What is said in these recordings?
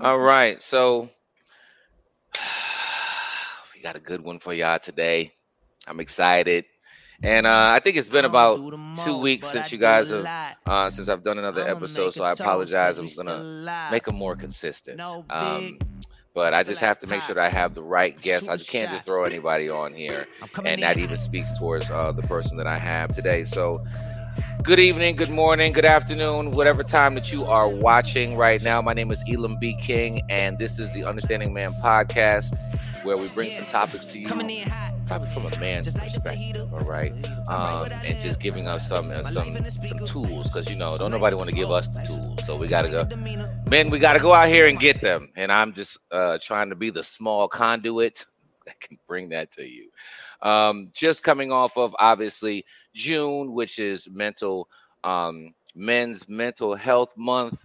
All right, so we got a good one for y'all today. I'm excited. And uh, I think it's been about two weeks since you guys have, uh, since I've done another episode. So I apologize. I'm gonna make them more consistent. Um, but I just have to make sure that I have the right guests. I just can't just throw anybody on here, and that even speaks towards uh, the person that I have today. So, good evening, good morning, good afternoon, whatever time that you are watching right now. My name is Elam B. King, and this is the Understanding Man podcast, where we bring some topics to you probably from a man's perspective, all right, um, and just giving us some uh, some some tools because you know don't nobody want to give us the tools, so we gotta go, men, we gotta go out here and get them, and I'm just uh, trying to be the small conduit that can bring that to you. Um, just coming off of obviously June, which is mental um, men's mental health month,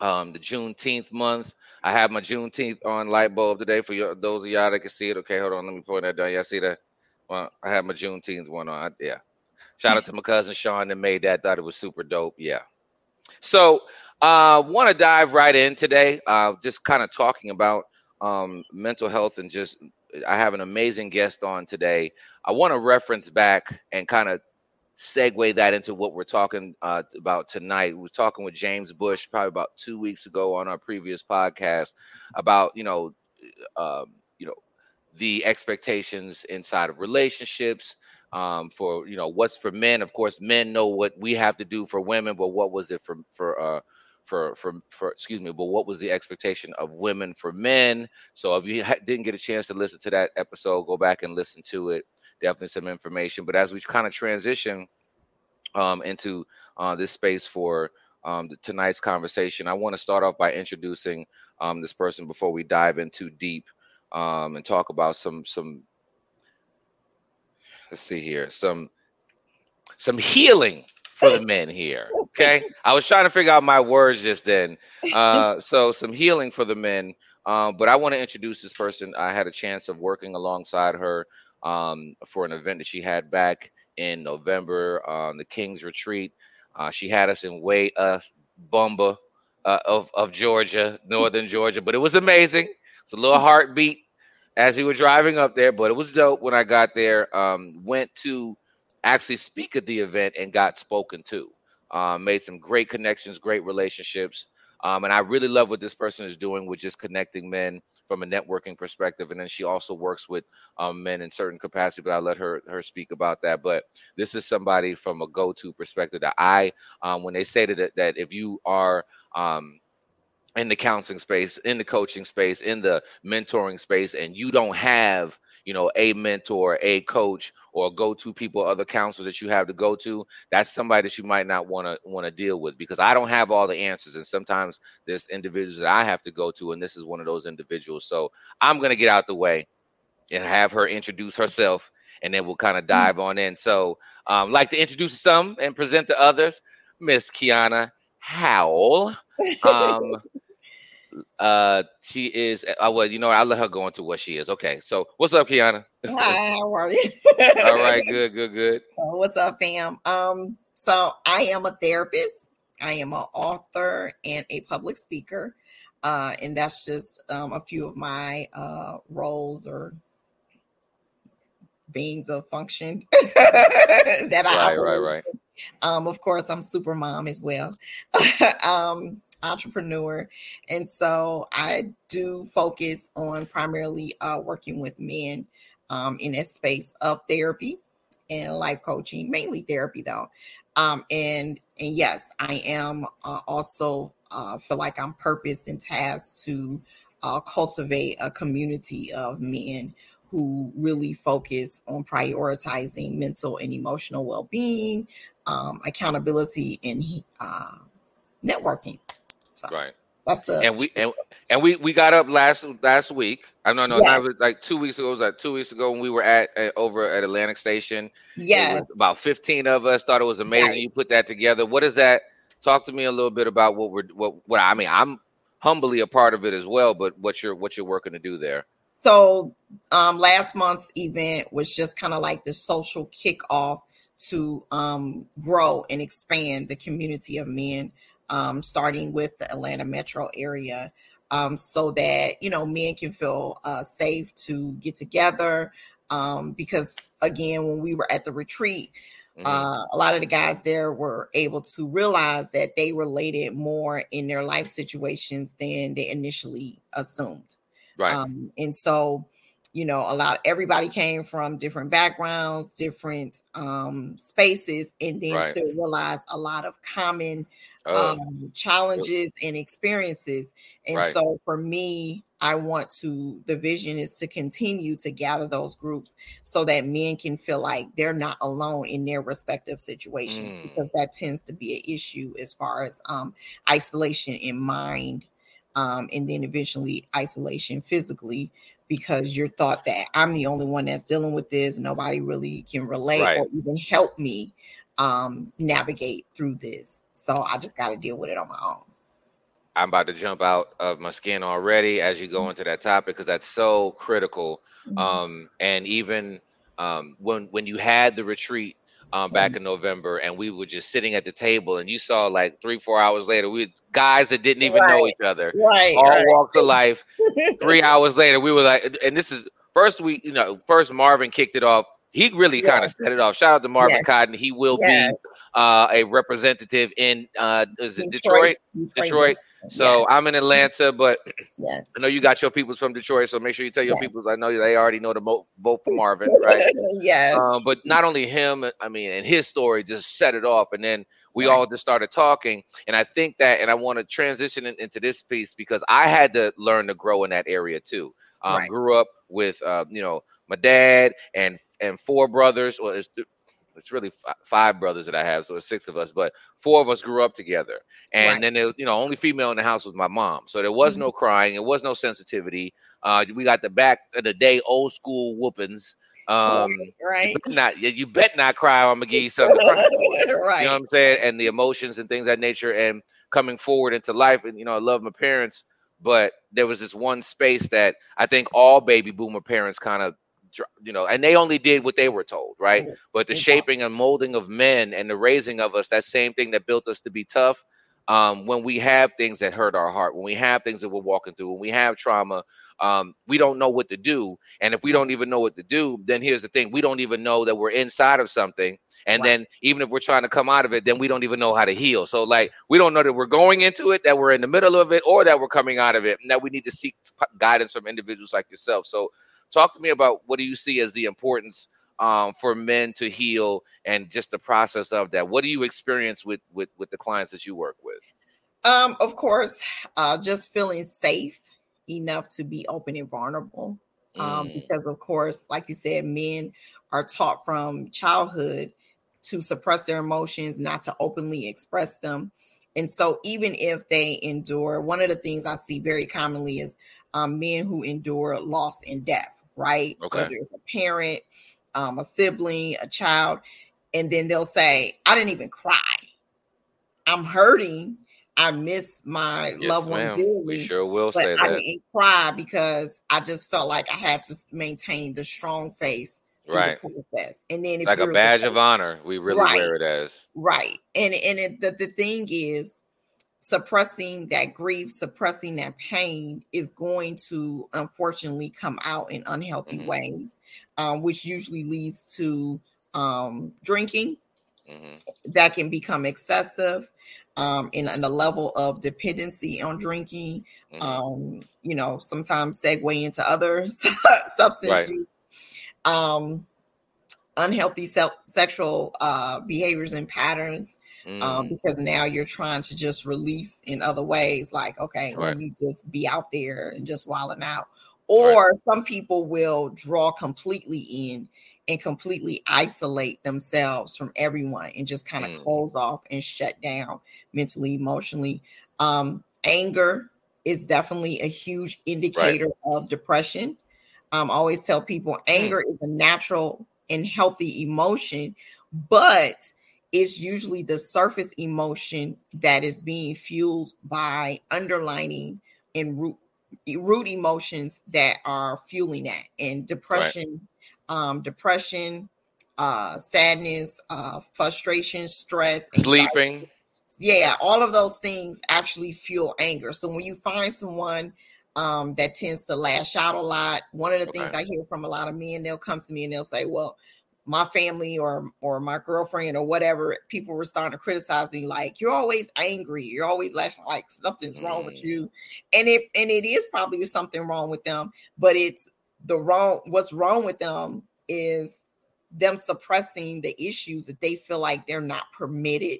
um, the Juneteenth month. I have my Juneteenth on light bulb today for you, those of y'all that can see it. Okay, hold on, let me point that down. Y'all see that? Well, I have my Juneteenth one on. I, yeah. Shout out to my cousin Sean that made that. Thought it was super dope. Yeah. So, uh, want to dive right in today. Uh, just kind of talking about um, mental health and just. I have an amazing guest on today. I want to reference back and kind of segue that into what we're talking uh, about tonight. We're talking with James Bush probably about two weeks ago on our previous podcast about you know, um, you know, the expectations inside of relationships. Um, for you know what's for men, of course, men know what we have to do for women, but what was it for for uh, for for for excuse me but what was the expectation of women for men so if you ha- didn't get a chance to listen to that episode go back and listen to it definitely some information. But as we kind of transition um, into uh, this space for um, the, tonight's conversation, I want to start off by introducing um, this person before we dive in too deep um, and talk about some some. Let's see here some some healing for the men here. Okay, I was trying to figure out my words just then. Uh, so some healing for the men. Um, but I want to introduce this person. I had a chance of working alongside her um, for an event that she had back in November on the King's Retreat. Uh, she had us in Way uh, Bumba uh, of, of Georgia, Northern Georgia, but it was amazing. It's a little heartbeat as we were driving up there, but it was dope when I got there. Um, went to actually speak at the event and got spoken to. Um, made some great connections, great relationships. Um, and I really love what this person is doing with just connecting men from a networking perspective. And then she also works with um, men in certain capacity, but I'll let her her speak about that. But this is somebody from a go-to perspective that I, um, when they say that that if you are um, in the counseling space, in the coaching space, in the mentoring space, and you don't have you know, a mentor, a coach, or go to people, other counselors that you have to go to, that's somebody that you might not want to want to deal with because I don't have all the answers. And sometimes there's individuals that I have to go to, and this is one of those individuals. So I'm gonna get out the way and have her introduce herself, and then we'll kind of mm. dive on in. So um, like to introduce some and present to others, Miss Kiana Howell. Um, uh, she is. Uh, well, you know, I'll let her go into what she is. Okay. So, what's up, Kiana? Hi. How are you? All right. Good. Good. Good. Uh, what's up, fam? Um, so I am a therapist. I am an author and a public speaker. Uh, and that's just um, a few of my uh, roles or beings of function that I right, right, right. Um, of course, I'm super mom as well. um, entrepreneur. And so I do focus on primarily uh, working with men um, in a space of therapy and life coaching, mainly therapy though. Um, and and yes, I am uh, also uh, feel like I'm purposed and tasked to uh, cultivate a community of men who really focus on prioritizing mental and emotional well-being, um, accountability, and uh, networking. So right. That's the and we and, and we we got up last last week. I don't know, yes. like two weeks ago. It was like two weeks ago when we were at, at over at Atlantic Station. Yes, about fifteen of us thought it was amazing. Right. You put that together. What is that? Talk to me a little bit about what we're what what I mean. I'm humbly a part of it as well, but what you're what you're working to do there. So um last month's event was just kind of like the social kickoff to um grow and expand the community of men um, starting with the Atlanta metro area, um, so that you know men can feel uh, safe to get together. Um, because again, when we were at the retreat, Mm-hmm. Uh, a lot of the guys there were able to realize that they related more in their life situations than they initially assumed. Right. Um, and so, you know, a lot everybody came from different backgrounds, different um, spaces, and then right. still realized a lot of common oh. um, challenges and experiences. And right. so, for me, I want to, the vision is to continue to gather those groups so that men can feel like they're not alone in their respective situations mm. because that tends to be an issue as far as um, isolation in mind um, and then eventually isolation physically because you're thought that I'm the only one that's dealing with this. Nobody really can relate right. or even help me um, navigate through this. So I just got to deal with it on my own. I'm about to jump out of my skin already as you go mm-hmm. into that topic because that's so critical. Mm-hmm. Um, and even um, when when you had the retreat um, back mm-hmm. in November, and we were just sitting at the table, and you saw like three, four hours later, we guys that didn't even right. know each other, right? All right. walks of life. three hours later, we were like, and this is first we, you know, first Marvin kicked it off he really yes. kind of set it off. Shout out to Marvin yes. Cotton. He will yes. be uh, a representative in uh, is it Detroit? Detroit. Detroit. So I'm in Atlanta, but yes. I know you got your peoples from Detroit. So make sure you tell your peoples. I know they already know the mo- vote for Marvin, right? yes. Um, but not only him, I mean, and his story just set it off, and then we all just started talking. And I think that, and I want to transition in, into this piece because I had to learn to grow in that area too. Um, right. Grew up with, uh, you know my dad and and four brothers. Well, it's it's really five brothers that I have, so it's six of us. But four of us grew up together, and right. then there, you know, only female in the house was my mom. So there was mm-hmm. no crying, it was no sensitivity. Uh, we got the back of the day old school whoopings. Um, right. You not you bet not cry. I'm gonna give you something. right. You know what I'm saying? And the emotions and things that nature, and coming forward into life. And you know, I love my parents, but there was this one space that I think all baby boomer parents kind of you know, and they only did what they were told, right? But the shaping and molding of men and the raising of us, that same thing that built us to be tough. Um, when we have things that hurt our heart, when we have things that we're walking through, when we have trauma, um, we don't know what to do. And if we don't even know what to do, then here's the thing: we don't even know that we're inside of something. And right. then even if we're trying to come out of it, then we don't even know how to heal. So like we don't know that we're going into it, that we're in the middle of it, or that we're coming out of it, and that we need to seek guidance from individuals like yourself. So Talk to me about what do you see as the importance um, for men to heal and just the process of that. What do you experience with with with the clients that you work with? Um, of course, uh, just feeling safe enough to be open and vulnerable. Um, mm. because of course, like you said, men are taught from childhood to suppress their emotions, not to openly express them. And so, even if they endure, one of the things I see very commonly is um, men who endure loss and death right? Okay. Whether it's a parent, um, a sibling, a child, and then they'll say, I didn't even cry. I'm hurting. I miss my yes, loved one dearly. We sure will say I that. didn't cry because I just felt like I had to maintain the strong face right the and then like a badge of honor we really right, wear it as right and and it, the, the thing is suppressing that grief, suppressing that pain is going to unfortunately come out in unhealthy mm-hmm. ways, um, which usually leads to um, drinking mm-hmm. that can become excessive um, and, and a level of dependency on drinking. Mm-hmm. Um, you know, sometimes segue into other substance right. use. Um, unhealthy se- sexual uh, behaviors and patterns mm. um, because now you're trying to just release in other ways, like, okay, right. let me just be out there and just wilding out. Or right. some people will draw completely in and completely isolate themselves from everyone and just kind of mm. close off and shut down mentally, emotionally. Um, anger is definitely a huge indicator right. of depression. Um, I always tell people mm. anger mm. is a natural and healthy emotion, but it's usually the surface emotion that is being fueled by underlining and root root emotions that are fueling that and depression right. um depression uh sadness uh frustration stress sleeping yeah, all of those things actually fuel anger. So when you find someone um, that tends to lash out a lot, one of the okay. things I hear from a lot of men, they'll come to me and they'll say, "Well, my family or or my girlfriend or whatever, people were starting to criticize me like you're always angry, you're always lashing like something's wrong mm. with you, and it and it is probably something wrong with them, but it's the wrong. What's wrong with them is them suppressing the issues that they feel like they're not permitted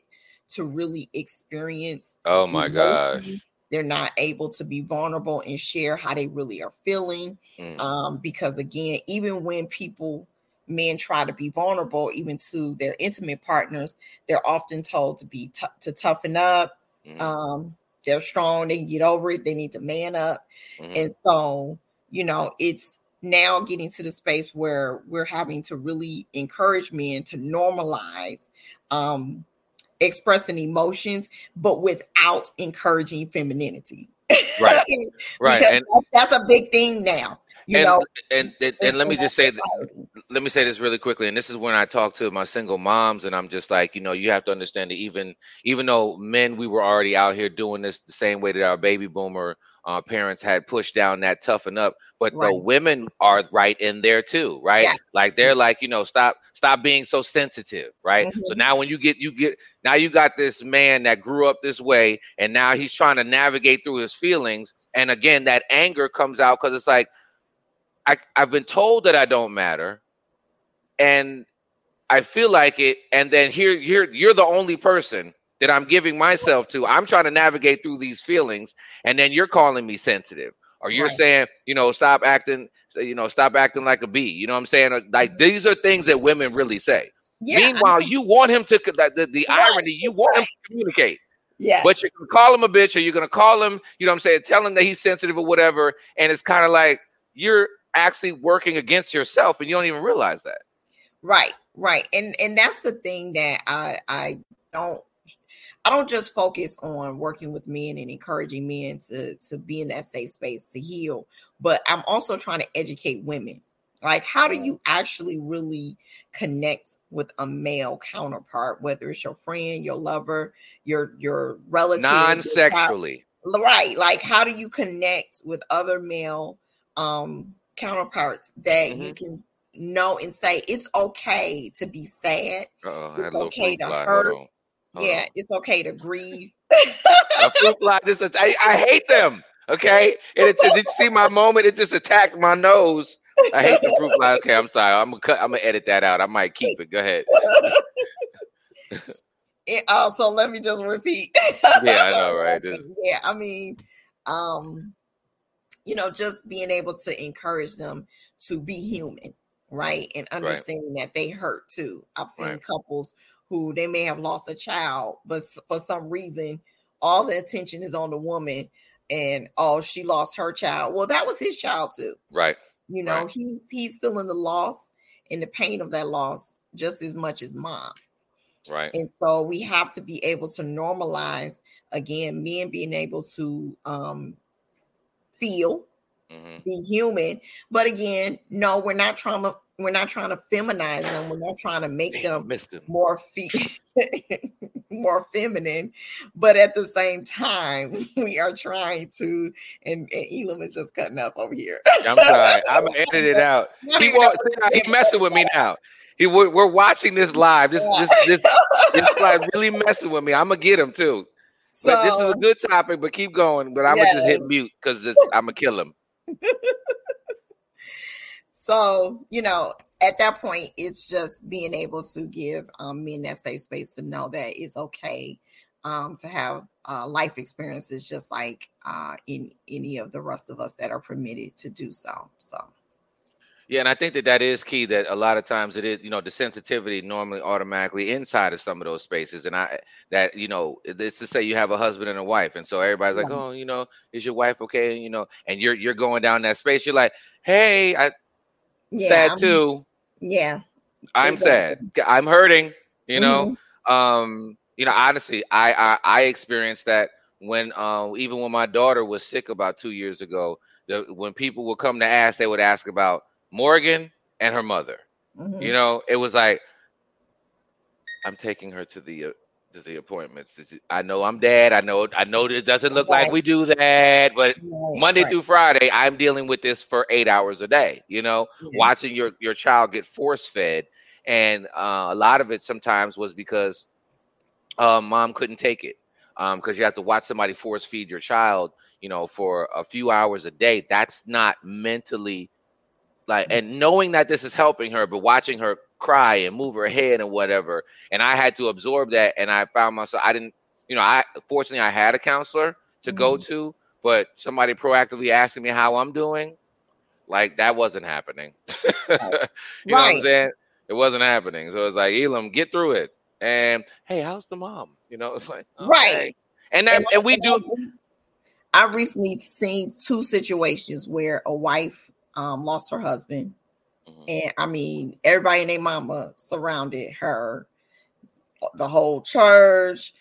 to really experience. Oh my gosh. They're not able to be vulnerable and share how they really are feeling. Mm. Um, because again, even when people men try to be vulnerable even to their intimate partners they're often told to be t- to toughen up mm um, they're strong they can get over it they need to man up. Mm and so you know it's now getting to the space where we're having to really encourage men to normalize um, expressing emotions, but without encouraging femininity. Right, right, and that's a big thing now. You and, know, and and, and let me just say, let me say this really quickly. And this is when I talk to my single moms, and I'm just like, you know, you have to understand that even even though men, we were already out here doing this the same way that our baby boomer uh, parents had pushed down that toughen up but right. the women are right in there too right yeah. like they're like you know stop stop being so sensitive right mm-hmm. so now when you get you get now you got this man that grew up this way and now he's trying to navigate through his feelings and again that anger comes out because it's like I, i've been told that i don't matter and i feel like it and then here here you're the only person that I'm giving myself to. I'm trying to navigate through these feelings, and then you're calling me sensitive, or you're right. saying, you know, stop acting, you know, stop acting like a bee. You know what I'm saying? Like these are things that women really say. Yeah, Meanwhile, you want him to the, the right. irony, you want right. him to communicate. Yeah. But you're gonna call him a bitch, or you're gonna call him, you know what I'm saying, tell him that he's sensitive or whatever. And it's kind of like you're actually working against yourself and you don't even realize that. Right, right. And and that's the thing that I I don't I don't just focus on working with men and encouraging men to, to be in that safe space to heal, but I'm also trying to educate women. Like, how do you actually really connect with a male counterpart, whether it's your friend, your lover, your your relative, non-sexually, right? Like, how do you connect with other male um counterparts that mm-hmm. you can know and say it's okay to be sad, Uh-oh, it's okay to hurt, yeah, it's okay to grieve. a fruit fly, just I, I hate them. Okay, and it just see my moment. It just attacked my nose. I hate the fruit fly. Okay, I'm sorry. I'm gonna cut. I'm gonna edit that out. I might keep it. Go ahead. it also let me just repeat. yeah, I know, right? yeah, I mean, um, you know, just being able to encourage them to be human, right, and understanding right. that they hurt too. I've seen right. couples who they may have lost a child, but for some reason, all the attention is on the woman and oh, she lost her child. Well, that was his child too. Right. You know, right. he he's feeling the loss and the pain of that loss just as much as mom. Right. And so we have to be able to normalize again men being able to um feel mm-hmm. be human. But again, no, we're not to we're not trying to feminize them. We're not trying to make them, them, more fe- more feminine. But at the same time, we are trying to. And, and Elam is just cutting up over here. I'm sorry. I'm gonna edit it out. He won't. He messing with me now. He we're, we're watching this live. This this this this like really messing with me. I'm gonna get him too. So, but this is a good topic. But keep going. But I'm yes. gonna just hit mute because I'm gonna kill him. So, you know, at that point, it's just being able to give um, men that safe space to know that it's okay um, to have uh, life experiences just like uh, in any of the rest of us that are permitted to do so. So. Yeah, and I think that that is key. That a lot of times it is, you know, the sensitivity normally automatically inside of some of those spaces, and I that you know, it's to say you have a husband and a wife, and so everybody's like, oh, you know, is your wife okay? You know, and you're you're going down that space. You're like, hey, I yeah, sad I'm, too. Yeah, I'm sad. I'm hurting. You know, mm-hmm. um, you know, honestly, I, I I experienced that when uh, even when my daughter was sick about two years ago. The, when people would come to ask, they would ask about Morgan and her mother. Mm-hmm. You know, it was like I'm taking her to the uh, the appointments. I know I'm dad. I know I know it doesn't look right. like we do that, but right. Monday right. through Friday, I'm dealing with this for eight hours a day. You know, watching your your child get force fed, and uh, a lot of it sometimes was because uh, mom couldn't take it because um, you have to watch somebody force feed your child. You know, for a few hours a day. That's not mentally like, mm. and knowing that this is helping her, but watching her cry and move her head and whatever. And I had to absorb that. And I found myself, I didn't, you know, I fortunately I had a counselor to mm-hmm. go to, but somebody proactively asking me how I'm doing, like that wasn't happening. you right. know what I'm saying? It wasn't happening. So it's like, Elam, get through it. And hey, how's the mom? You know, it's like okay. right. And that, and, and we do. I recently seen two situations where a wife um, lost her husband Mm-hmm. And I mean, everybody and their mama surrounded her, the whole church,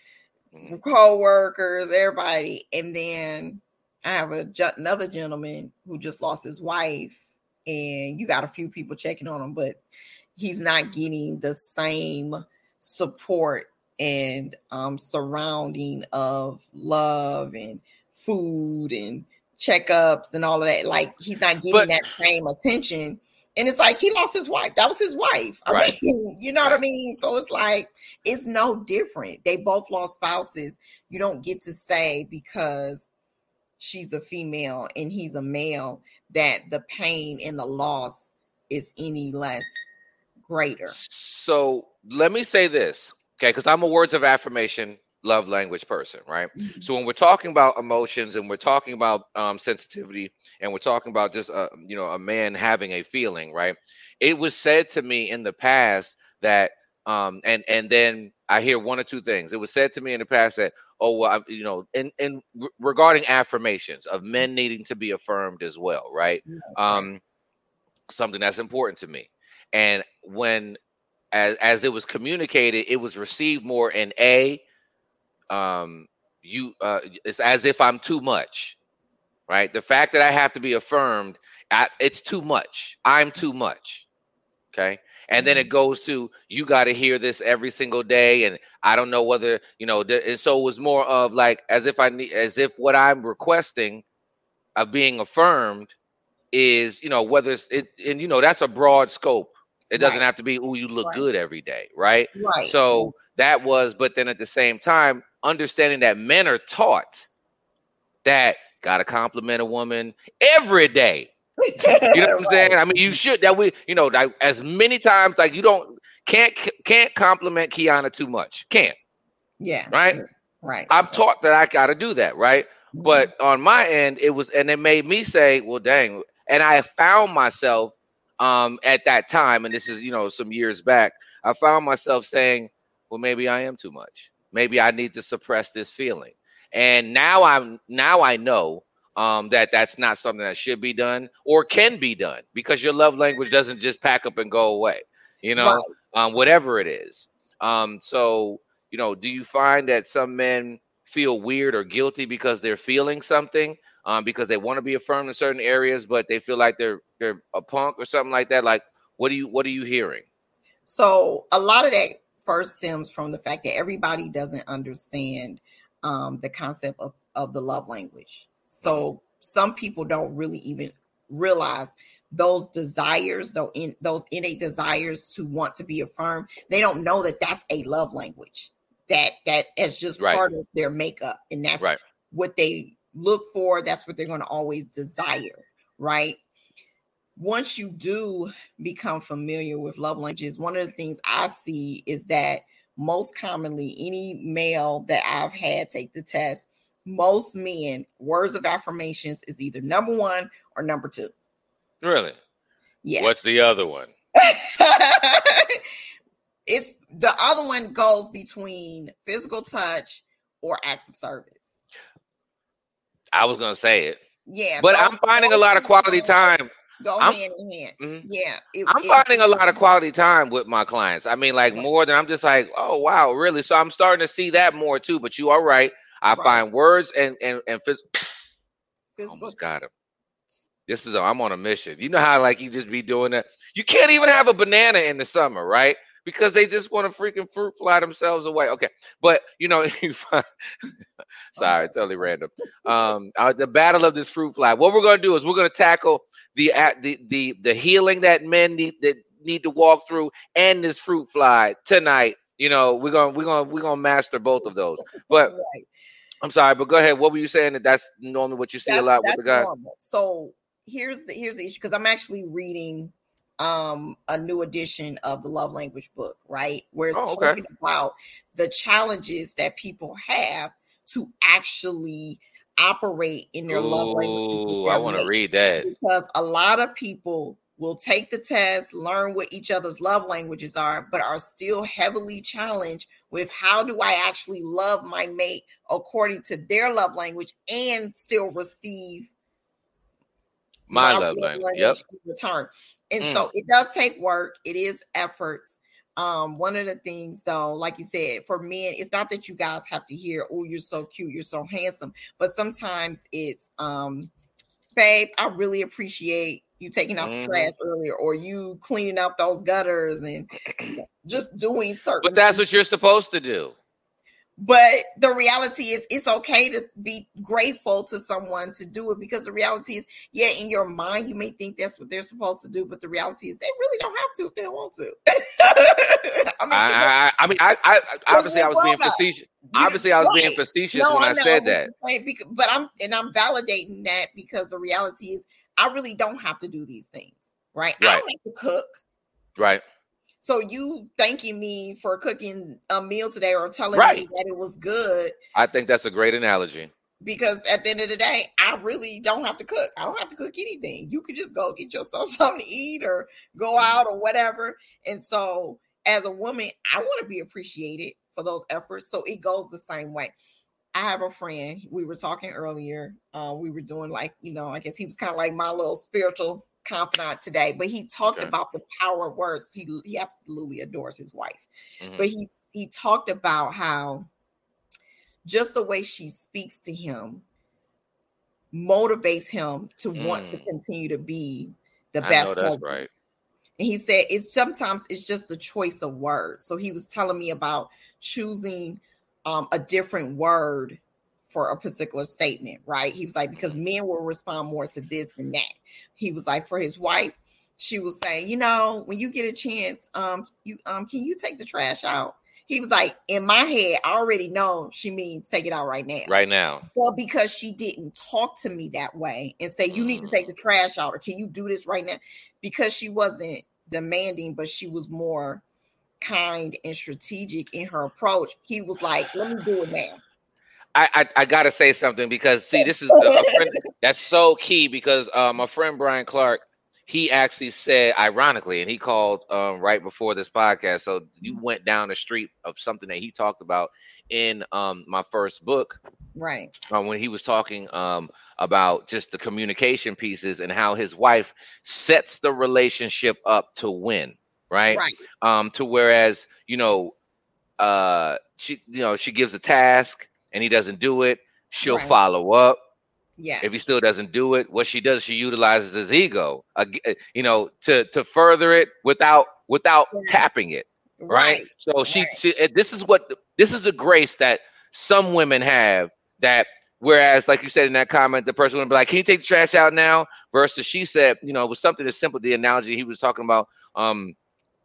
mm-hmm. co-workers, everybody. And then I have a another gentleman who just lost his wife, and you got a few people checking on him, but he's not getting the same support and um, surrounding of love and food and checkups and all of that. Like he's not getting but, that same attention and it's like he lost his wife. That was his wife. I right. mean, you know right. what I mean? So it's like it's no different. They both lost spouses. You don't get to say because she's a female and he's a male that the pain and the loss is any less greater. So let me say this, okay? Because I'm a words of affirmation love language person, right? Mm-hmm. So when we're talking about emotions and we're talking about um, sensitivity and we're talking about just a, uh, you know a man having a feeling, right? It was said to me in the past that um, and and then I hear one or two things. It was said to me in the past that oh well, I, you know, in in regarding affirmations of men mm-hmm. needing to be affirmed as well, right? Um, something that's important to me. And when as as it was communicated, it was received more in a um you uh it's as if i'm too much right? The fact that i have to be affirmed I, it's too much. I'm too much okay? And then it mm-hmm. goes to you got to hear this every single day and i don't know whether you know th- and so it was more of like as if i need as if what i'm requesting of being affirmed is you know whether it's it and you know that's a broad scope it doesn't right. have to be oh you look right. good every day right right so that was but then at the same time understanding that men are taught that gotta compliment a woman every day. you know what I'm saying? I mean, you should that we, you know, like as many times like you don't can't can't compliment Kiana too much. Can't. Yeah. Right. Right. I'm taught that I got to do that. Right. Mm-hmm. But on my end, it was, and it made me say, well, dang. And I found myself um at that time, and this is you know some years back. I found myself saying, well, maybe I am too much maybe I need to suppress this feeling. And now I'm now I know um, that that's not something that should be done or can be done because your love language doesn't just pack up and go away. You know, right. um, whatever it is. Um, so you know, do you find that some men feel weird or guilty because they're feeling something? Um, because they want to be affirmed in certain areas, but they feel like they're they're a punk or something like that. Like, what do you what are you hearing? So a lot of that first stems from the fact that everybody doesn't understand um, the concept of, of the love language. So some people don't really even realize those desires, though in those innate desires to want to be affirmed, they don't know that that's a love language. That that is just right. part of their makeup, and that's right. what they look for. That's what they're going to always desire, right? once you do become familiar with love languages, one of the things I see is that most commonly, any male that I've had take the test, most men, words of affirmations is either number one or number two. Really? Yeah. What's the other one? it's the other one goes between physical touch or acts of service. I was gonna say it. Yeah. But I'm finding a lot of quality time go I'm, hand in hand. Mm-hmm. Yeah. It, I'm it, finding a lot of quality time with my clients. I mean, like more than I'm just like, oh wow, really? So I'm starting to see that more too. But you are right. I right. find words and and and phys- physical. Almost got him. This is I'm on a mission. You know how like you just be doing that. You can't even have a banana in the summer, right? Because they just want to freaking fruit fly themselves away. Okay, but you know, sorry, totally random. Um, uh, the battle of this fruit fly. What we're gonna do is we're gonna tackle the uh, the the the healing that men need that need to walk through and this fruit fly tonight. You know, we're gonna we're gonna we're gonna master both of those. But right. I'm sorry, but go ahead. What were you saying? That that's normally what you see that's, a lot with the guy. Normal. So here's the here's the issue because I'm actually reading um a new edition of the love language book, right? Where it's oh, okay. talking about the challenges that people have to actually operate in their Ooh, love language. I want to read that because a lot of people will take the test, learn what each other's love languages are, but are still heavily challenged with how do I actually love my mate according to their love language and still receive my, my love language, yep. in return. And mm. so it does take work, it is efforts. Um, one of the things though, like you said, for men, it's not that you guys have to hear, oh, you're so cute, you're so handsome, but sometimes it's um, babe, I really appreciate you taking out mm-hmm. the trash earlier or you cleaning out those gutters and just doing certain But that's what you're supposed to do. But the reality is, it's okay to be grateful to someone to do it because the reality is, yeah, in your mind, you may think that's what they're supposed to do, but the reality is, they really don't have to if they don't want to. I mean, I, I, I, mean, I, I obviously I was being facetious. Obviously, I was right. being facetious no, when I, I said that. But I'm and I'm validating that because the reality is, I really don't have to do these things, right? right. I don't have to cook, right? So you thanking me for cooking a meal today or telling right. me that it was good. I think that's a great analogy. Because at the end of the day, I really don't have to cook. I don't have to cook anything. You could just go get yourself something to eat or go mm-hmm. out or whatever. And so as a woman, I want to be appreciated for those efforts. So it goes the same way. I have a friend. We were talking earlier. Uh, we were doing like, you know, I guess he was kind of like my little spiritual confidant today, but he talked okay. about the power of words. He he absolutely adores his wife, mm-hmm. but he he talked about how just the way she speaks to him motivates him to mm. want to mm. continue to be the I best husband. Right. And he said it's sometimes it's just the choice of words. So he was telling me about choosing um, a different word for a particular statement, right? He was like, because mm-hmm. men will respond more to this than that. He was like, for his wife, she was saying, you know, when you get a chance, um, you um, can you take the trash out? He was like, in my head, I already know she means take it out right now. Right now. Well, because she didn't talk to me that way and say, you need to take the trash out, or can you do this right now? Because she wasn't demanding, but she was more kind and strategic in her approach. He was like, let me do it now. I, I, I gotta say something because see this is a, a friend, that's so key because uh, my friend Brian Clark he actually said ironically and he called um, right before this podcast so you went down the street of something that he talked about in um, my first book. Right. Uh, when he was talking um, about just the communication pieces and how his wife sets the relationship up to win right? Right. Um to whereas you know uh she you know she gives a task and he doesn't do it, she'll right. follow up. Yeah. If he still doesn't do it, what she does, she utilizes his ego, uh, you know, to to further it without without yes. tapping it. Right. right? So she, right. she this is what this is the grace that some women have that whereas like you said in that comment the person would be like can you take the trash out now versus she said you know it was something as simple the analogy he was talking about um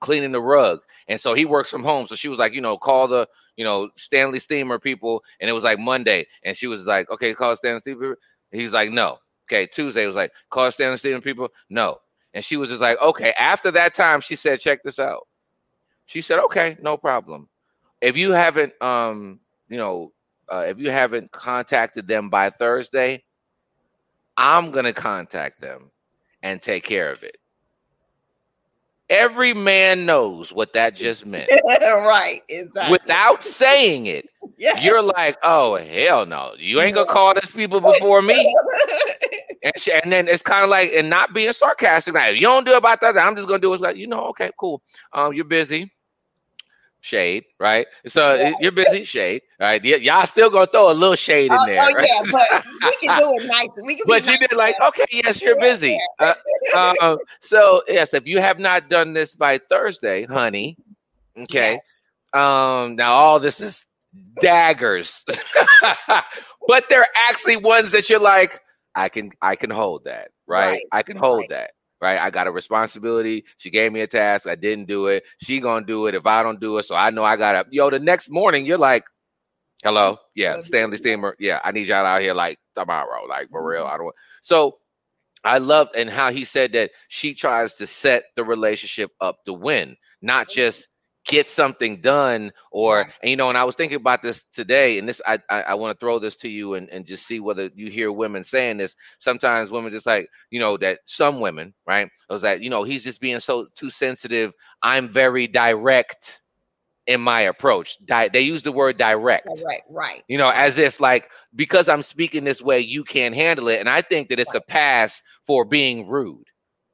cleaning the rug and so he works from home so she was like you know call the you know, Stanley Steamer people, and it was like Monday, and she was like, okay, call Stanley Steamer. He was like, no. Okay, Tuesday was like, call Stanley Steamer people, no. And she was just like, okay. After that time, she said, check this out. She said, okay, no problem. If you haven't, um, you know, uh, if you haven't contacted them by Thursday, I'm gonna contact them and take care of it. Every man knows what that just meant. right, exactly. Without saying it, yeah. you're like, oh, hell no. You ain't going to call these people before me. and, she, and then it's kind of like, and not being sarcastic, like, you don't do about that, I'm just going to do it. like, you know, okay, cool. Um, You're busy shade, right? So yeah. you're busy, shade, right? Y- y'all still gonna throw a little shade in oh, there. Oh right? yeah, but we can do it nice. We can. But you did like, okay, yes, you're busy. Uh, uh, so yes, if you have not done this by Thursday, honey, Okay. Um, now all this is daggers, but they're actually ones that you're like, I can I can hold that, right? Right, I can hold right. that. Right. I got a responsibility. She gave me a task. I didn't do it. She gonna do it if I don't do it. So I know I gotta yo, the next morning you're like, Hello, yeah, Stanley Steamer. Yeah, I need y'all out here like tomorrow, like for real. Mhm. I don't so I loved and how he said that she tries to set the relationship up to win, not just get something done or and you know and i was thinking about this today and this i i, I want to throw this to you and, and just see whether you hear women saying this. Sometimes women just like you know that some women right it was that you know he's just being so too sensitive. I'm very direct in my approach. Di- they use the word direct. Right, right. you know as if like because i'm speaking this way you can't handle it and i think that it's a pass for being rude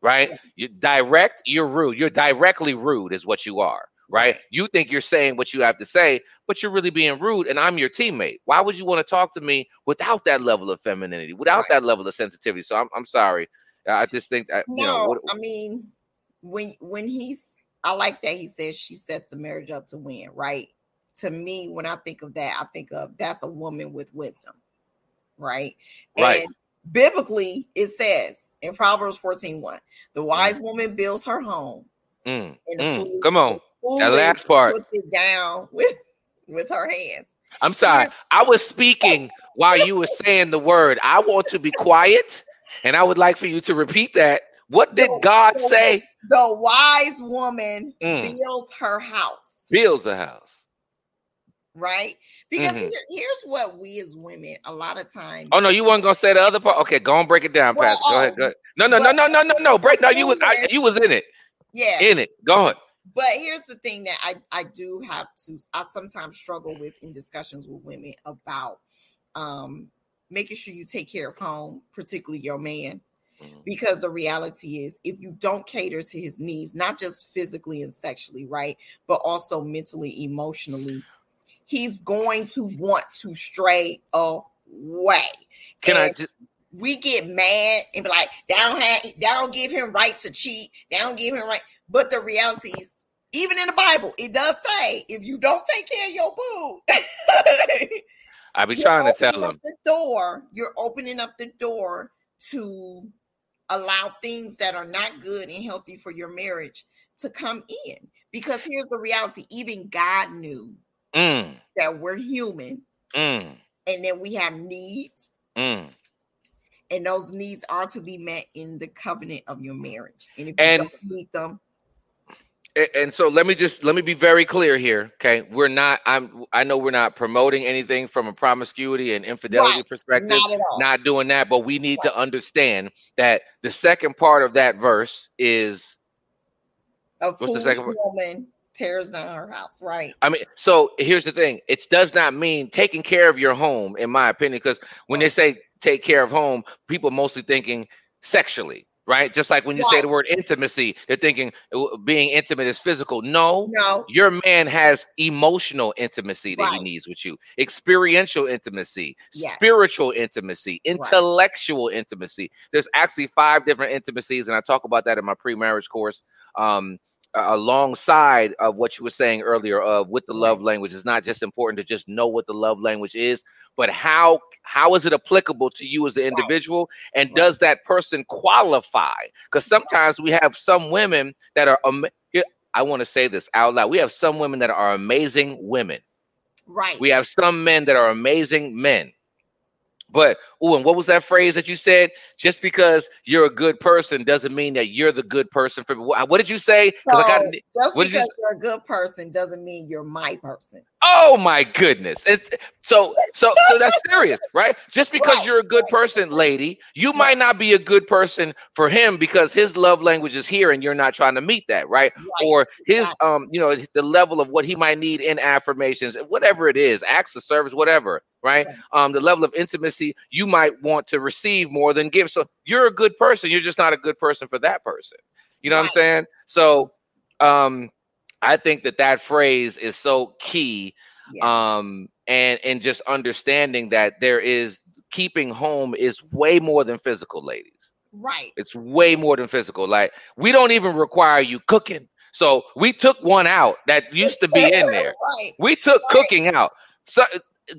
right? You direct you're rude. You're directly rude is what you are Right. you think you're saying what you have to say but you're really being rude and i'm your teammate why would you want to talk to me without that level of femininity without Right. that level of sensitivity so i'm, I'm sorry i just think that you know No, what, I mean, when when he's, I like that he says she sets the marriage up to win, right? To me, when I think of that, I think of that's a woman with wisdom, right? Right. And biblically, it says in Proverbs 14 1, the mm-hmm. wise woman builds her home. Mm, the mm, come on that last part puts it down with with her hands. I'm sorry. I was speaking while you were saying the word. I want to be quiet, and I would like for you to repeat that. What did No, God say? The wise woman Mm. builds her house. Builds a house. right? Because Mhm. here- here's what we as women a lot of times. Oh no, you weren't gonna say the other part. Okay, go and break it down, Well, Pastor. Go ahead. oh, Go ahead. No, no, no, no, no, no, no. Break. No, you was. I, you was in it. Yeah, In it. Go on. but here's the thing that I I do have to. I sometimes struggle with in discussions with women about um making sure you take care of home, particularly your man. Mhm. Because the reality is, if you don't cater to his needs, not just physically and sexually, right, but also mentally, emotionally, he's going to want to stray away. Can I just? We get mad and be like, they don't have, they don't give him right to cheat. They don't give him right. But the reality is, even in the Bible, it does say if you don't take care of your boo, I be trying to tell him. the door. You're opening up the door to allow things that are not good and healthy for your marriage to come in. Because here's the reality: even God knew Mm, that we're human, mm, and that we have needs. mm. And those needs are to be met in the covenant of your marriage. And if you don't meet them, and so let me just let me be very clear here okay we're not i'm i know we're not promoting anything from a promiscuity and infidelity Right. perspective not not doing that but we need to understand that the second part of that verse is a what's the foolish second woman tears down her house, right? i mean so here's the thing it does not mean taking care of your home in my opinion because when they say take care of home people mostly thinking sexually right just like when you say the word intimacy they're thinking uh, being intimate is physical no No, your man has emotional intimacy that he needs with you, experiential intimacy, Yes. spiritual intimacy, intellectual intimacy. There's actually five different intimacies, and I talk about that in my pre-marriage course. Um, alongside of what you were saying earlier of with the love language it's not just important to just know what the love language is but how how is it applicable to you as an individual? And Right. does that person qualify? Because sometimes we have some women that are i want to say this out loud. We have some women that are amazing women. Right. we have some men that are amazing men but oh and what was that phrase that you said? Just because you're a good person doesn't mean that you're the good person for what, what did you say? Because i got just what did you because you, are a good person doesn't mean you're my person. Oh my goodness. It's so so so that's serious, right? Just because Right, you're a good person, lady, you Right. might not be a good person for him because his love language is here and you're not trying to meet that, right? Right. Or his um, you know, the level of what he might need in affirmations, whatever it is, acts of service, whatever, right? Right. Um, the level of intimacy you might want to receive more than give. So you're a good person, you're just not a good person for that person. You know what I'm saying? So um I think that that phrase is so key Yeah. um and and just understanding that there is keeping home is way more than physical ladies right. it's way more than physical like we don't even require you cooking So we took one out that used to be in there. right. We took Right. cooking out. So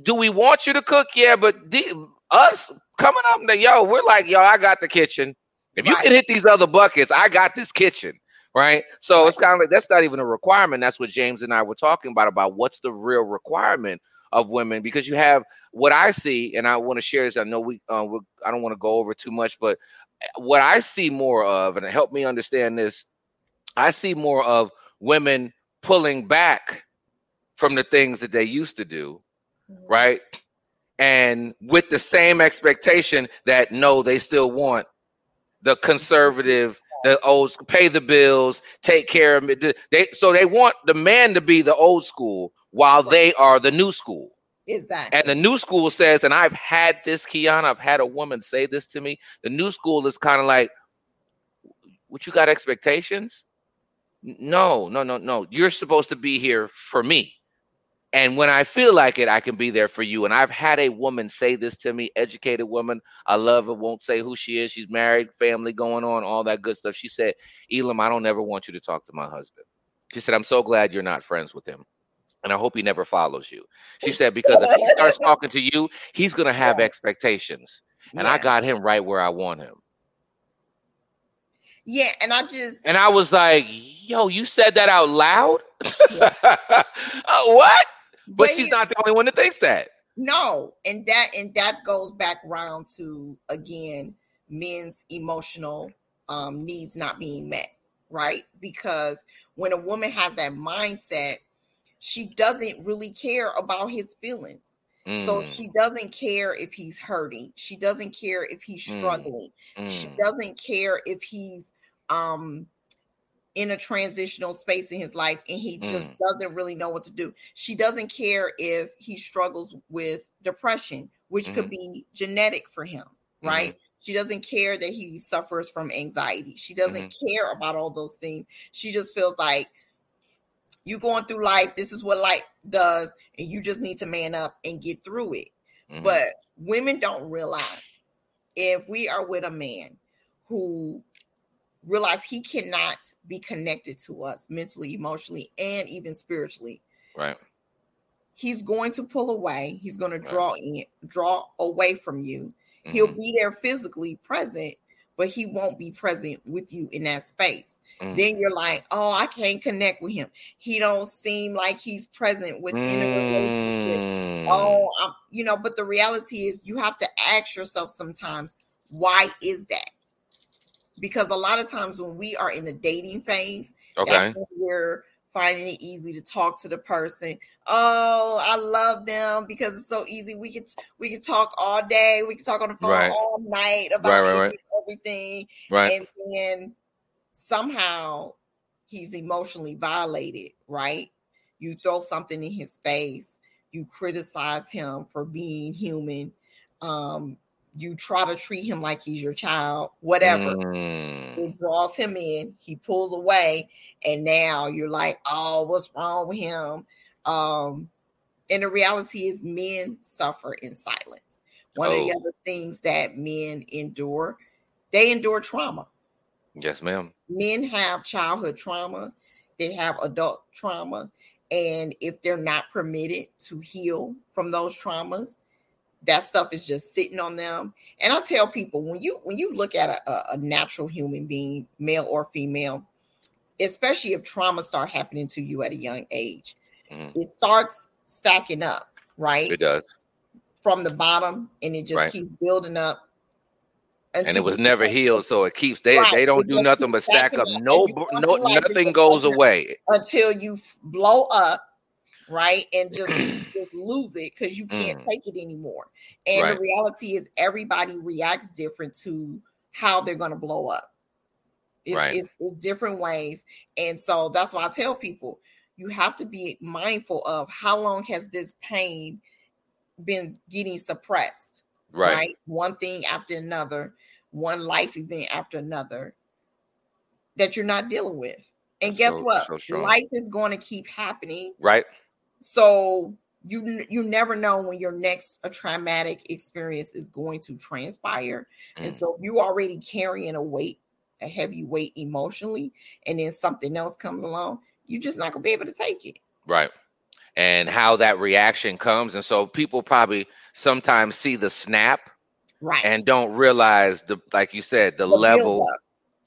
do we want you to cook? Yeah, but the, us coming up, yo, we're like, yo, I got the kitchen. If you can hit these other buckets, I got this kitchen. Right. So it's kind of like that's not even a requirement. That's what James and I were talking about about what's the real requirement of women because you have what I see, and I want to share this. I know we, uh, I don't want to go over too much, but eh, what I see more of, and help me understand this, I see more of women pulling back from the things that they used to do, Mhm. right? And with the same expectation that no, they still want the conservative, the old pay the bills, take care of it. They so they want the man to be the old school while they are the new school. Exactly. And the new school says, and I've had this, Kiana, I've had a woman say this to me. The new school is kind of like, what you got expectations? No, no, no, no. You're supposed to be here for me. And when I feel like it, I can be there for you. And I've had a woman say this to me, educated woman. I love her, won't say who she is. She's married, family going on, all that good stuff. She said, Elam, I don't ever want you to talk to my husband. She said, I'm so glad you're not friends with him. And I hope he never follows you. She said, because if he starts talking to you, he's going to have Yeah. expectations. And I got him right where I want him. yeah, and I just And I was like, yo, you said that out loud? Uh, what? But she's not the only one that thinks that. No, and that and that goes back round to again men's emotional um needs not being met, right? Because when a woman has that mindset, she doesn't really care about his feelings. So Mm, she doesn't care if he's hurting. She doesn't care if he's Mm, struggling. She mm, doesn't care if he's um in a transitional space in his life and he just Mm. doesn't really know what to do. She doesn't care if he struggles with depression, which could Mhm. be genetic for him, Mm-hmm. right? She doesn't care that he suffers from anxiety. She doesn't Mm-hmm. care about all those things. She just feels like you going through life, this is what life does, and you just need to man up and get through it. But women don't realize if we are with a man who realize he cannot be connected to us mentally, emotionally, and even spiritually, right. he's going to pull away. He's going to Right. draw in, draw away from you. He'll mhm, be there physically present, but he won't be present with you in that space. mhm. Then you're like, oh, I can't connect with him. He don't seem like he's present within a relationship Mm, oh um, you know but the reality is you have to ask yourself sometimes why is that because a lot of times when we are in the dating phase okay. that's when we're finding it easy to talk to the person oh i love them because it's so easy we could we could talk all day we could talk on the phone Right. all night about Right, right, right. everything Right. and then somehow he's emotionally violated, right? You throw something in his face, you criticize him for being human, um, you try to treat him like he's your child, whatever. Mm, It draws him in, he pulls away, and now you're like, oh, what's wrong with him? Um, and the reality is men suffer in silence. One of the Oh. other things that men endure, they endure trauma yes, ma'am. men have childhood trauma, they have adult trauma, and if they're not permitted to heal from those traumas, that stuff is just sitting on them. And I tell people when you when you look at a, a, natural human being, male or female, especially if trauma start happening to you at a young age, Mm, it starts stacking up, right? it does. From the bottom, and it just Right. keeps building up. And it was never healed, so it keeps they Right, they don't do nothing but stack up. up, No, and you bo- go no, nothing goes away. until you blow up, right? And just just lose it because you can't Mm. take it anymore. And Right. the reality is everybody reacts different to how they're gonna blow up. It's, Right. it's, it's different ways. And so that's why I tell people you have to be mindful of how long has this pain been getting suppressed Right. right? One thing after another, one life event after another that you're not dealing with. And guess so- what? so life is going to keep happening. Right. So you you never know when your next a traumatic experience is going to transpire. And Mm. so if you're already carrying a weight a heavy weight emotionally, and then something else comes along, you're just not gonna be able to take it. Right. And how that reaction comes. And so people probably sometimes see the snap right and don't realize the like you said, the, the level, build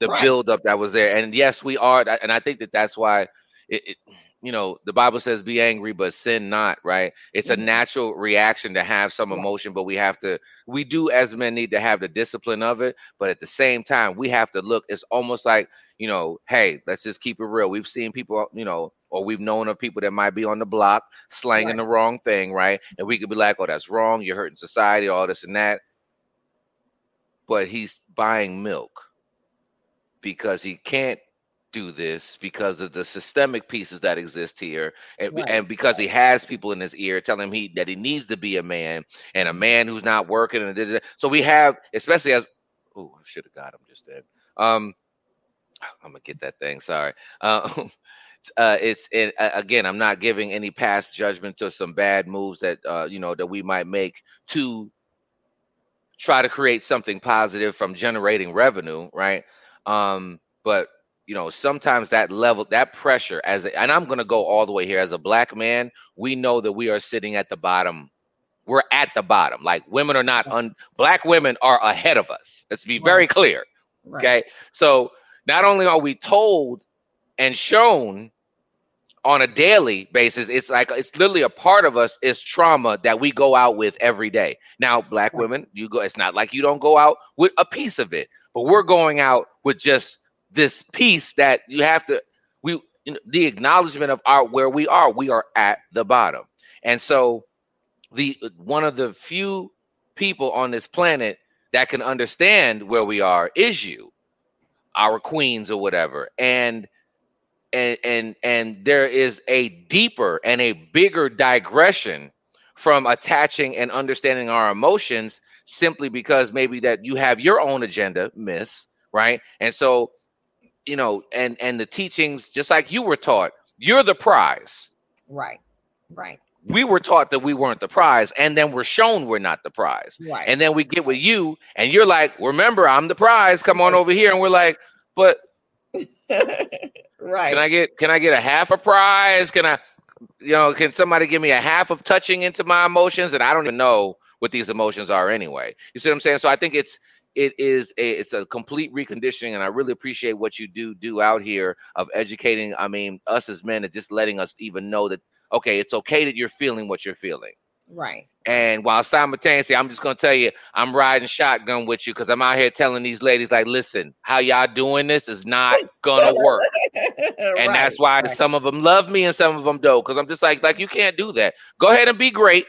the right. build up that was there. And yes, we are, and I think that that's why it, it you know, the Bible says be angry, but sin not, right? It's mm-hmm. a natural reaction to have some emotion, but we have to, we do as men need to have the discipline of it. But at the same time, we have to look, it's almost like, you know, hey, let's just keep it real. We've seen people, you know, or we've known of people that might be on the block slanging right. the wrong thing, right? And we could be like, oh, that's wrong. You're hurting society, all this and that. But he's buying milk because he can't do this because of the systemic pieces that exist here and, right. and because he has people in his ear telling him he that he needs to be a man and a man who's not working and so we have especially as oh i should have got him just then. Um i'm gonna get that thing sorry. Uh, uh it's it, again i'm not giving any past judgment to some bad moves that uh you know that we might make to try to create something positive from generating revenue right? Um but you know sometimes that level that pressure as a, and i'm going to go all the way here. As a black man we know that we are sitting at the bottom. We're at the bottom. Like women are not un, black women are ahead of us. Let's be very clear right. okay? So not only are we told and shown on a daily basis it's like it's literally a part of us is trauma that we go out with every day. Now black women you go it's not like you don't go out with a piece of it but we're going out with just this piece that you have to we you know, the acknowledgement of our where we are we are at the bottom. And so the one of the few people on this planet that can understand where we are is you our queens or whatever. And and and and there is a deeper and a bigger digression from attaching and understanding our emotions simply because maybe that you have your own agenda miss right? And so you know, and and the teachings, just like you were taught, you're the prize. Right. Right. We were taught that we weren't the prize, and then we're shown we're not the prize. Right. And then we get with you, and you're like, "Remember, I'm the prize. Come on over here." And we're like, "But, right? Can I get can I get a half a prize? Can I, you know, can somebody give me a half of touching into my emotions? And I don't even know what these emotions are anyway. You see what I'm saying? So I think it's it is a it's a complete reconditioning and i really appreciate what you do do out here of educating i mean us as men and just letting us even know that okay it's okay that you're feeling what you're feeling. Right. And while simultaneously i'm just going to tell you i'm riding shotgun with you because i'm out here telling these ladies like listen how y'all doing this is not gonna work. And right, that's why right. some of them love me and some of them don't because i'm just like like you can't do that. Go ahead and be great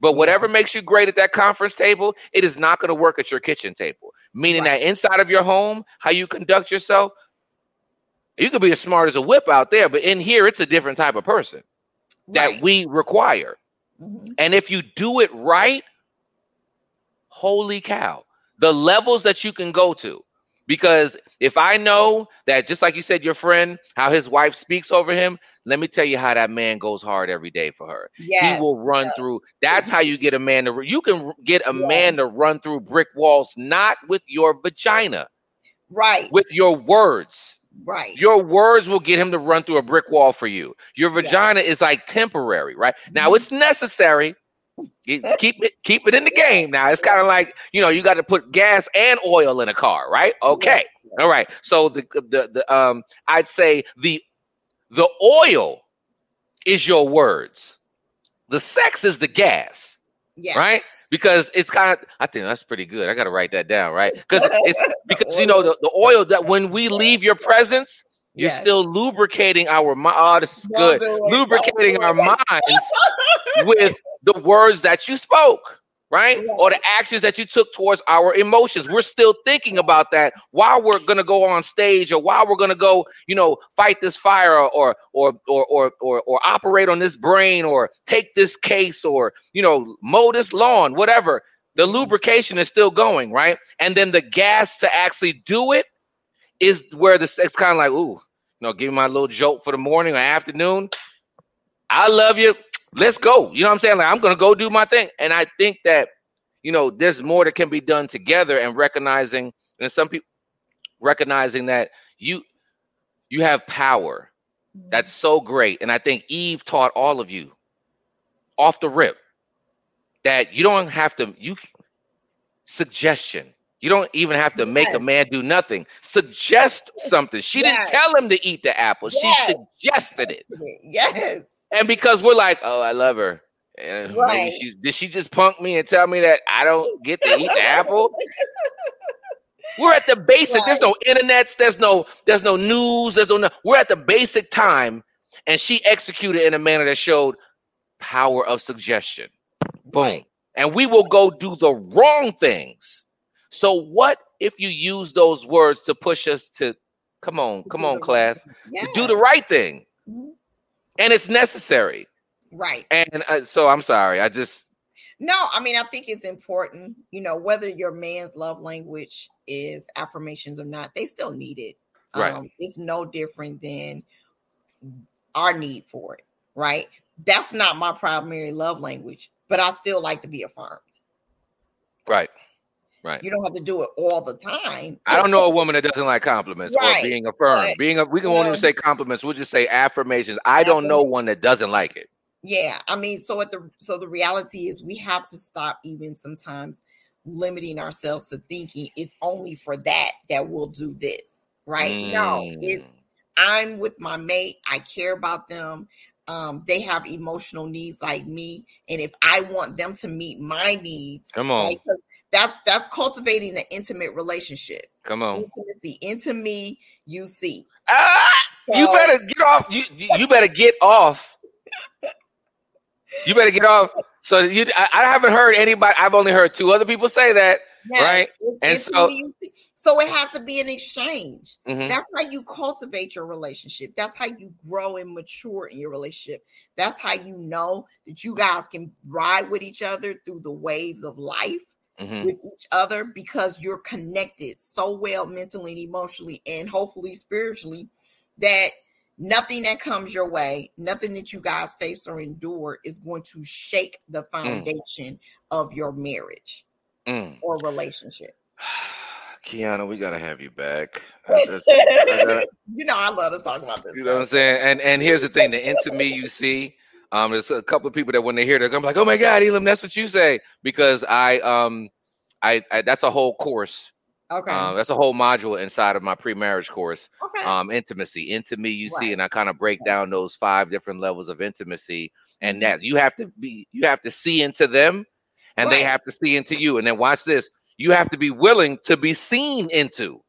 but whatever yeah. makes you great at that conference table, it is not going to work at your kitchen table. Meaning right. that inside of your home, how you conduct yourself, you could be as smart as a whip out there, but in here, it's a different type of person right. that we require. Mm-hmm. And if you do it right, holy cow, the levels that you can go to. Because if I know that, just like you said, your friend, how his wife speaks over him, let me tell you how that man goes hard every day for her. Yes. He will run through. That's how you get a man to. You can get a yes. man to run through brick walls, not with your vagina, right? With your words, right? Your words will get him to run through a brick wall for you. Your vagina yes. is like temporary, right? Now mm-hmm. it's necessary. keep it keep it in the game now it's kind of like you know you got to put gas and oil in a car right okay all right so the the, the um i'd say the the oil is your words. The sex is the gas. Yeah. Right? Because it's kind of I think that's pretty good. I gotta write that down, right? Because it's because you know the, the oil that when we leave your presence, you're yes. still lubricating our mind. Oh, this is good. Lubricating our minds with the words that you spoke right? Yeah. Or the actions that you took towards our emotions. We're still thinking about that while we're gonna go on stage or while we're gonna go, you know, fight this fire or or or or or, or operate on this brain or take this case or you know mow this lawn, whatever. The lubrication is still going, right? And then the gas to actually do it is where the it's kind of like, ooh, you know, give me my little jolt for the morning or afternoon. I love you let's go. You know what I'm saying? Like I'm gonna go do my thing. And I think that you know there's more that can be done together and recognizing and some people recognizing that you you have power. Mm-hmm. That's so great. And I think Eve taught all of you off the rip that you don't have to you suggestion. You don't even have to make a man do nothing. Suggest something. She yes. didn't tell him to eat the apple. Yes. She suggested it. Yes. And because we're like, oh, I love her. And right. She's, did she just punk me and tell me that I don't get to eat the apple? We're at the basic. Right. There's no internets. There's no. There's no news. There's no. We're at the basic time, and she executed in a manner that showed power of suggestion. Boom. Right. And we will go do the wrong things. So what if you use those words to push us to come on, come on, class, yeah. to do the right thing? Mm-hmm. And it's necessary. Right. And uh, so I'm sorry. I just no, I mean, I think it's important, you know, whether your man's love language is affirmations or not, they still need it. Right. Um, it's no different than our need for it, right? That's not my primary love language, but I still like to be affirmed. Right. Right. You don't have to do it all the time. I don't know a woman that doesn't like compliments right. or being affirmed. But, being a, we can won't even say compliments. We'll just say affirmations. I don't know one that doesn't like it. Yeah, I mean, so at the so the reality is we have to stop even sometimes limiting ourselves to thinking it's only for that that we'll do this, right? Mm. No, it's I'm with my mate. I care about them. Um, they have emotional needs like me, and if I want them to meet my needs, come on, right, that's that's cultivating an intimate relationship. Come on, intimacy into me, you see. Ah, so, you better get off. You you better get off you better get off. So you, I, I, haven't heard anybody. I've only heard two other people say that, yes, right? It's, and it's so, so it has to be an exchange. Mm-hmm. That's how you cultivate your relationship. That's how you grow and mature in your relationship. That's how you know that you guys can ride with each other through the waves of life mm-hmm. with each other because you're connected so well mentally and emotionally and hopefully spiritually that nothing that comes your way, nothing that you guys face or endure is going to shake the mm. foundation mm. of your marriage mm. or relationship. Kiana, we gotta have you back. you know, I love to talk about this. You know what I'm saying? And and here's the thing: the into me you see. Um, there's a couple of people that when they hear, they're gonna be like, "Oh my God, Elam, that's what you say," because I um, I, I that's a whole course Okay. Um, that's a whole module inside of my pre-marriage course. Okay. Um, intimacy, into me, you right. see, and I kind of break down those five different levels of intimacy, and mm-hmm. that you have to be, you have to see into them, and right. they have to see into you. And then watch this: you have to be willing to be seen into.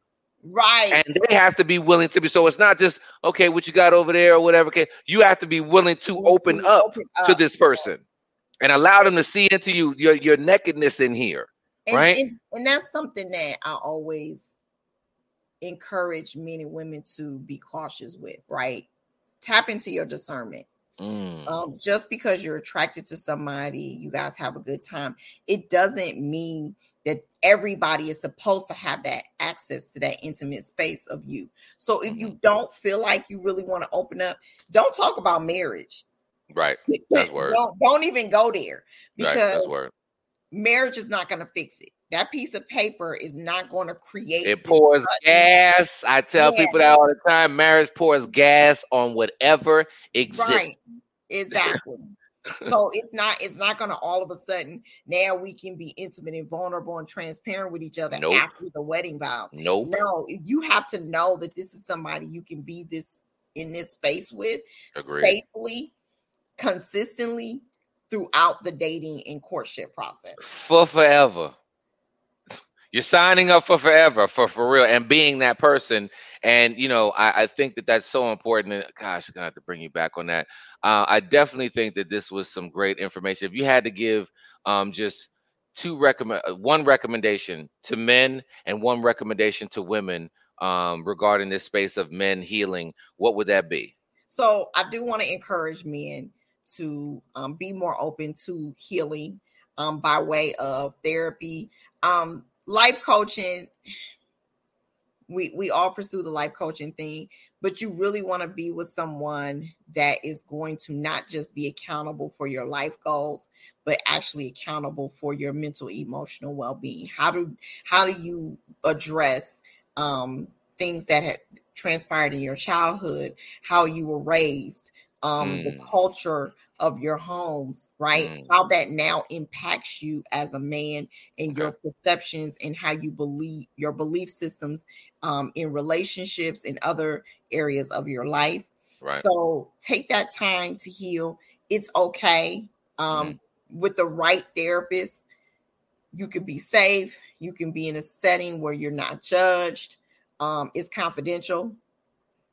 Right. And they have to be willing to be. So it's not just okay, what you got over there or whatever. Okay, you have to be willing to open up, open up to this person, yeah. and allow them to see into you your your nakedness in here and, right? And, and that's something that I always encourage men and women to be cautious with, right? Tap into your discernment. Mm. Um, just because you're attracted to somebody, you guys have a good time, it doesn't mean that everybody is supposed to have that access to that intimate space of you. So if you mm-hmm. don't feel like you really want to open up, don't talk about marriage. Right. That's word. don't, don't even go there because right. That's word marriage is not going to fix it. That piece of paper is not going to create. It pours gas. I tell yeah. people that all the time. Marriage pours gas on whatever exists. Right. Exactly. So it's not it's not going to all of a sudden now we can be intimate and vulnerable and transparent with each other nope. after the wedding vows. Nope. No, you have to know that this is somebody you can be this in this space with Agreed. safely, consistently, throughout the dating and courtship process for forever you're signing up for forever for for real and being that person and you know i, I think that that's so important and gosh i'm gonna have to bring you back on that uh, i definitely think that this was some great information if you had to give um, just two recommend uh, one recommendation to men and one recommendation to women um, regarding this space of men healing what would that be so i do want to encourage men to um, be more open to healing um, by way of therapy. Um, life coaching, we we all pursue the life coaching thing, but you really want to be with someone that is going to not just be accountable for your life goals, but actually accountable for your mental emotional well-being. How do how do you address um things that had transpired in your childhood, how you were raised, um, mm. the culture of your homes, right? Mm. How that now impacts you as a man and your perceptions and how you believe your belief systems um, in relationships and other areas of your life. Right. So take that time to heal. It's okay. Um, mm. With the right therapist, you can be safe. You can be in a setting where you're not judged. Um, it's confidential.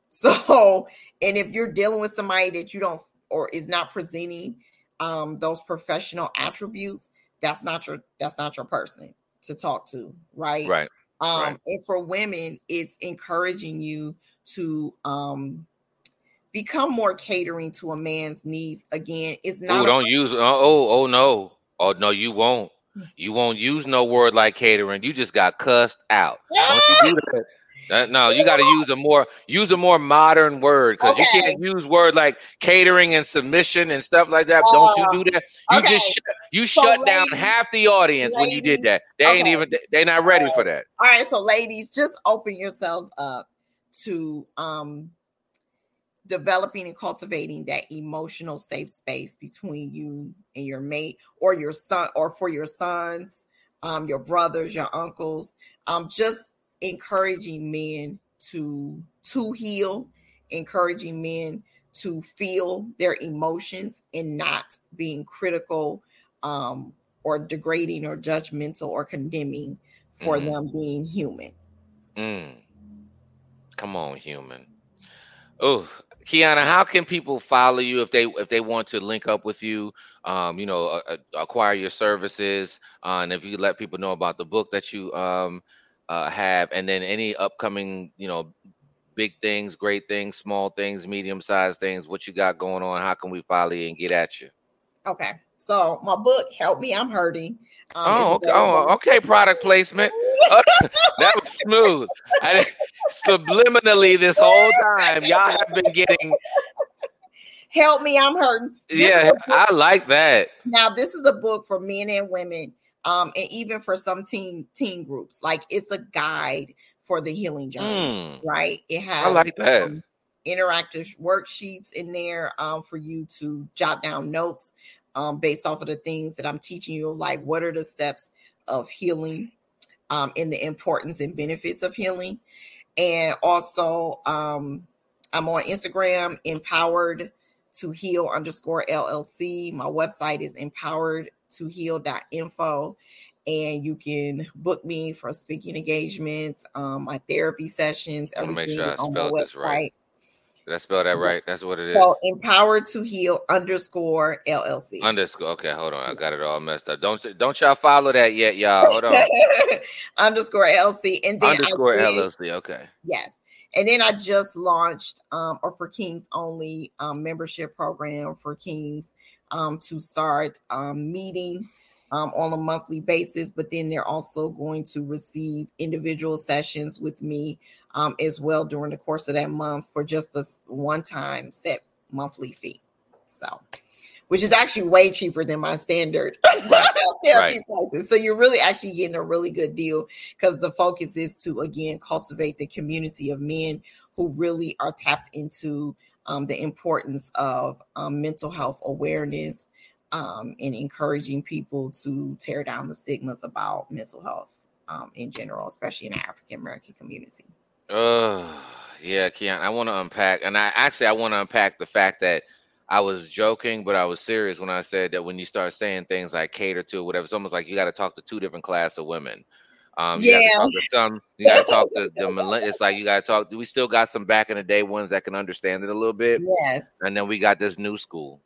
So, and if you're dealing with somebody that you don't or is not presenting um, those professional attributes, that's not your that's not your person to talk to, right? Right. Um, right. and for women, it's encouraging you to um become more catering to a man's needs. Again, it's not. Oh, don't use. Uh, oh, oh no. Oh no, you won't. You won't use no word like catering. You just got cussed out. Don't you do that. That no, you got to use a more use a more modern word because okay. you can't use word like catering and submission and stuff like that. Uh, Don't you do that? You okay. just sh- you so shut ladies, down half the audience ladies, when you did that. They okay. ain't even they're not ready for that. All right, so ladies, just open yourselves up to um developing and cultivating that emotional safe space between you and your mate or your son or for your sons um your brothers your uncles um just encouraging men to to heal encouraging men to feel their emotions and not being critical um or degrading or judgmental or condemning for mm. them being human mm. come on human oh Kiana, how can people follow you if they if they want to link up with you? Um, you know, uh, acquire your services, uh, and if you let people know about the book that you um, uh, have, and then any upcoming, you know, big things, great things, small things, medium sized things, what you got going on? How can we follow you and get at you? Okay, so my book, "Help Me, I'm Hurting." Um, oh, okay. oh, okay. Product placement. Uh, that was smooth. I, subliminally, this whole time, y'all have been getting. Help me, I'm hurting. This yeah, I like that. Now, this is a book for men and women, um, and even for some teen teen groups. Like it's a guide for the healing journey, mm, right? It has. I like that. Um, interactive worksheets in there um, for you to jot down notes um, based off of the things that I'm teaching you, like what are the steps of healing um, and the importance and benefits of healing. And also, um, I'm on Instagram, empowered to heal underscore LLC. My website is empowered to heal.info. And you can book me for speaking engagements, um, my therapy sessions, everything sure on my website. Right. Did I spell that right? That's what it is. So empowered to heal underscore LLC. Underscore. Okay, hold on. I got it all messed up. Don't don't y'all follow that yet, y'all. Hold on. underscore LLC and then underscore did, LLC. Okay. Yes. And then I just launched um or for Kings only um membership program for Kings um to start um meeting um, on a monthly basis, but then they're also going to receive individual sessions with me um, as well during the course of that month for just a one time set monthly fee. So, which is actually way cheaper than my standard therapy right. prices. So, you're really actually getting a really good deal because the focus is to again cultivate the community of men who really are tapped into um, the importance of um, mental health awareness um, and encouraging people to tear down the stigmas about mental health um, in general, especially in the African American community. Oh, yeah, Keon. I want to unpack, and I actually I want to unpack the fact that I was joking, but I was serious when I said that when you start saying things like cater to whatever, it's almost like you got to talk to two different class of women. Um, you yeah. Some, you got to talk to the It's like you got to talk. We still got some back in the day ones that can understand it a little bit. Yes. And then we got this new school.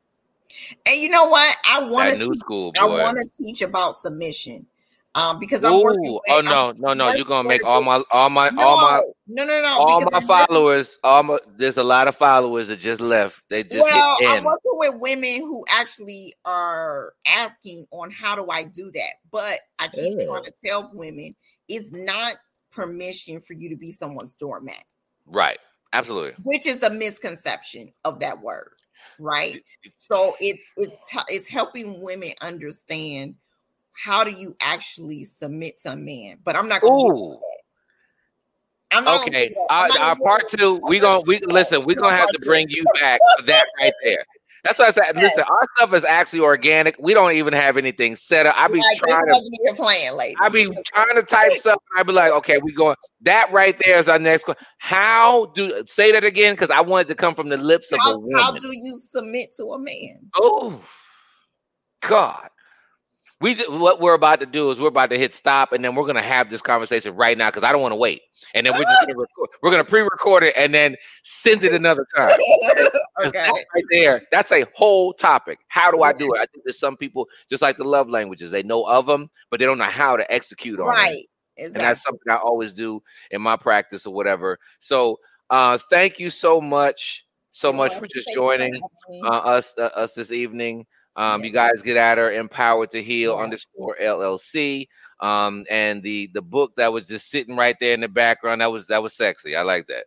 And you know what? I want to teach. School, I want to teach about submission. Um, because I'm Ooh, working. With, oh no, I'm no, no! You're gonna make all my, all my, no, all my, no, no, no, all my I'm followers. Working, all my, there's a lot of followers that just left. They just well, I'm working with women who actually are asking on how do I do that, but I keep yeah. trying to tell women it's not permission for you to be someone's doormat. Right. Absolutely. Which is the misconception of that word right? So it's it's it's helping women understand how do you actually submit to a man. But I'm not going to okay, our, our part two. We gonna we listen. We gonna have to bring you back for that right there. That's why I said, yes. listen, our stuff is actually organic. We don't even have anything set up. I be like, trying to plan, lady. I be trying to type stuff. I be like, okay, we going. That right there is our next question. How do say that again? Because I wanted to come from the lips how, of a woman. How do you submit to a man? Oh, God we what we're about to do is we're about to hit stop and then we're gonna have this conversation right now because I don't want to wait. And then we're just gonna record, we're gonna pre-record it and then send it another time. okay. right there, that's a whole topic. How do I do it? I think there's some people just like the love languages, they know of them, but they don't know how to execute on it. right. Them. Exactly. And that's something I always do in my practice or whatever. So uh thank you so much, so You're much for just joining uh, us uh, us this evening. Um, you guys get at her empowered to heal underscore LLC. Um, and the the book that was just sitting right there in the background that was that was sexy. I like that.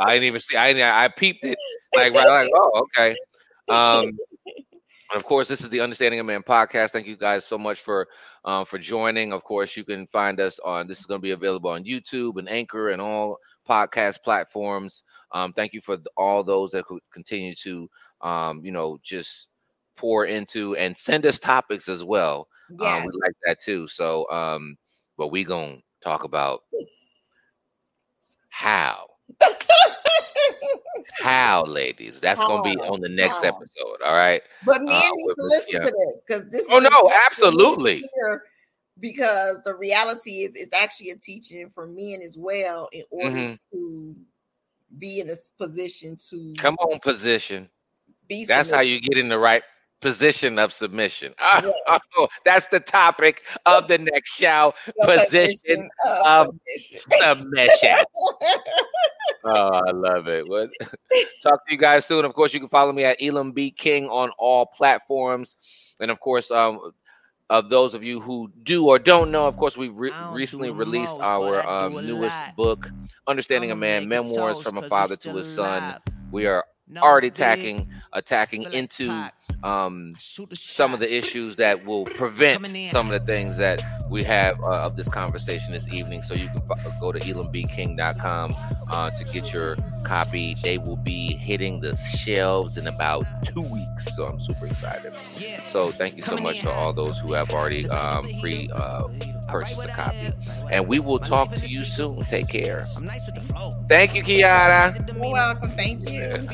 I didn't even see. I I peeped it like right like oh okay. Um, and of course, this is the Understanding a Man podcast. Thank you guys so much for um, for joining. Of course, you can find us on. This is going to be available on YouTube and Anchor and all podcast platforms. Um, thank you for all those that could continue to, um, you know, just pour into and send us topics as well. Yes. Um, we like that too. So, um, but we gonna talk about how. how, ladies? That's how? gonna be on the next how? episode. All right. But men uh, need to listen yeah. to this because this. Oh no, absolutely. Because the reality is, it's actually a teaching for men as well in order mm-hmm. to be in a position to come on position. Be That's how you get in the right position of submission. Oh, yes. oh, that's the topic of the next show. position, position, of, submission. submission. oh, I love it. What? Talk to you guys soon. Of course, you can follow me at Elam B King on all platforms, and of course, um, of those of you who do or don't know, of course, we re- recently released most, our um, newest lot. book, Understanding a Man: Memoirs from a Father to His Son. We are no, already attacking attacking into um, some of the issues that will prevent some of the things that we have uh, of this conversation this evening. So you can f- go to elambking.com uh, to get your copy. They will be hitting the shelves in about two weeks. So I'm super excited. So thank you so much to all those who have already um, pre uh, purchased a copy. And we will talk to you soon. Take care. Thank you, Kiara. You're welcome. Thank you.